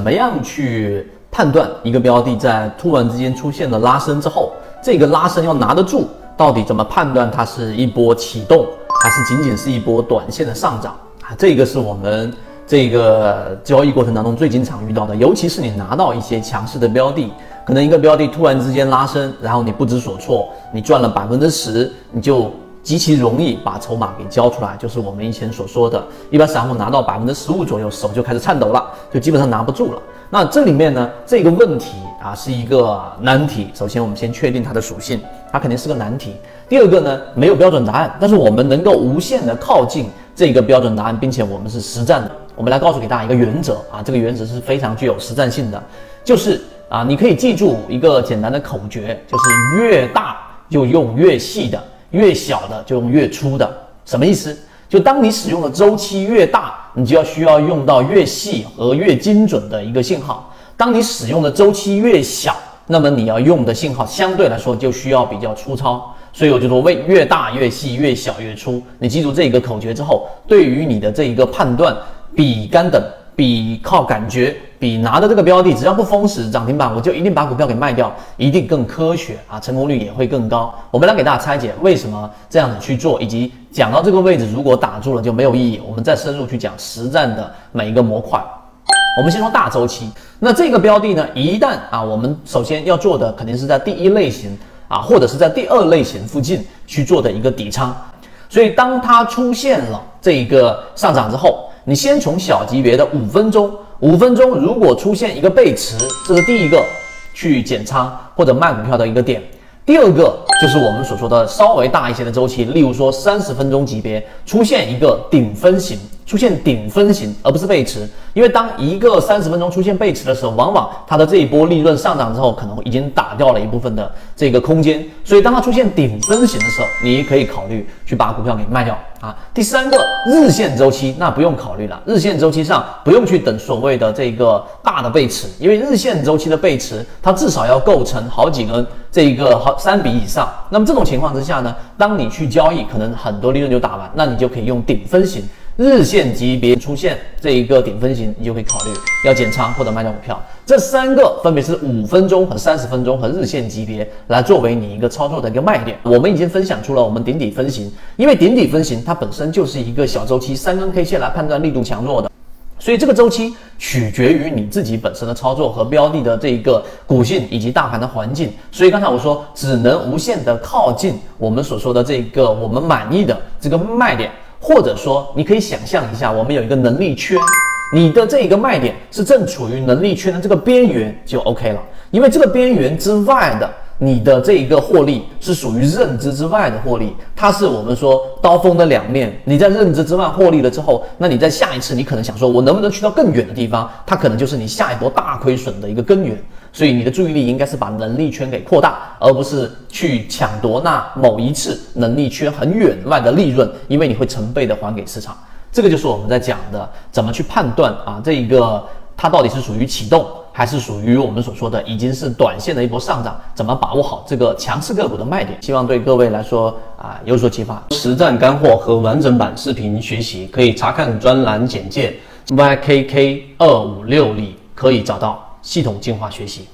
怎么样去判断一个标的在突然之间出现了拉升之后，这个拉升要拿得住，到底怎么判断它是一波启动，还是仅仅是一波短线的上涨啊？这个是我们这个交易过程当中最经常遇到的，尤其是你拿到一些强势的标的，可能一个标的突然之间拉升，然后你不知所措，你赚了百分之十，你就。极其容易把筹码给交出来，就是我们以前所说的，一般散户拿到百分之十五左右，手就开始颤抖了，就基本上拿不住了。那这里面呢，这个问题啊是一个难题。首先，我们先确定它的属性，它肯定是个难题。第二个呢，没有标准答案，但是我们能够无限的靠近这个标准答案，并且我们是实战的。我们来告诉给大家一个原则啊，这个原则是非常具有实战性的，就是啊，你可以记住一个简单的口诀，就是越大就用越细的。越小的就用越粗的，什么意思？就当你使用的周期越大，你就要需要用到越细和越精准的一个信号；当你使用的周期越小，那么你要用的信号相对来说就需要比较粗糙。所以我就说，为越大越细，越小越粗。你记住这个口诀之后，对于你的这一个判断，比干等。比靠感觉，比拿的这个标的，只要不封死涨停板，我就一定把股票给卖掉，一定更科学啊，成功率也会更高。我们来给大家拆解为什么这样子去做，以及讲到这个位置，如果打住了就没有意义。我们再深入去讲实战的每一个模块。我们先说大周期，那这个标的呢，一旦啊，我们首先要做的肯定是在第一类型啊，或者是在第二类型附近去做的一个底仓。所以当它出现了这一个上涨之后，你先从小级别的五分钟，五分钟如果出现一个背驰，这是第一个去减仓或者卖股票的一个点。第二个就是我们所说的稍微大一些的周期，例如说三十分钟级别出现一个顶分型。出现顶分型，而不是背驰，因为当一个三十分钟出现背驰的时候，往往它的这一波利润上涨之后，可能已经打掉了一部分的这个空间。所以当它出现顶分型的时候，你可以考虑去把股票给卖掉啊。第三个日线周期，那不用考虑了，日线周期上不用去等所谓的这个大的背驰，因为日线周期的背驰，它至少要构成好几个这一个好三笔以上。那么这种情况之下呢，当你去交易，可能很多利润就打完，那你就可以用顶分型。日线级别出现这一个顶分型，你就可以考虑要减仓或者卖掉股票。这三个分别是五分钟和三十分钟和日线级别来作为你一个操作的一个卖点。我们已经分享出了我们顶底分型，因为顶底分型它本身就是一个小周期三根 K 线来判断力度强弱的，所以这个周期取决于你自己本身的操作和标的的这一个股性以及大盘的环境。所以刚才我说只能无限的靠近我们所说的这个我们满意的这个卖点。或者说，你可以想象一下，我们有一个能力圈，你的这一个卖点是正处于能力圈的这个边缘就 OK 了，因为这个边缘之外的。你的这一个获利是属于认知之外的获利，它是我们说刀锋的两面。你在认知之外获利了之后，那你在下一次你可能想说，我能不能去到更远的地方？它可能就是你下一波大亏损的一个根源。所以你的注意力应该是把能力圈给扩大，而不是去抢夺那某一次能力圈很远外的利润，因为你会成倍的还给市场。这个就是我们在讲的怎么去判断啊，这一个它到底是属于启动。还是属于我们所说的已经是短线的一波上涨，怎么把握好这个强势个股的卖点？希望对各位来说啊有所启发。实战干货和完整版视频学习可以查看专栏简介，YKK 二五六里可以找到系统进化学习。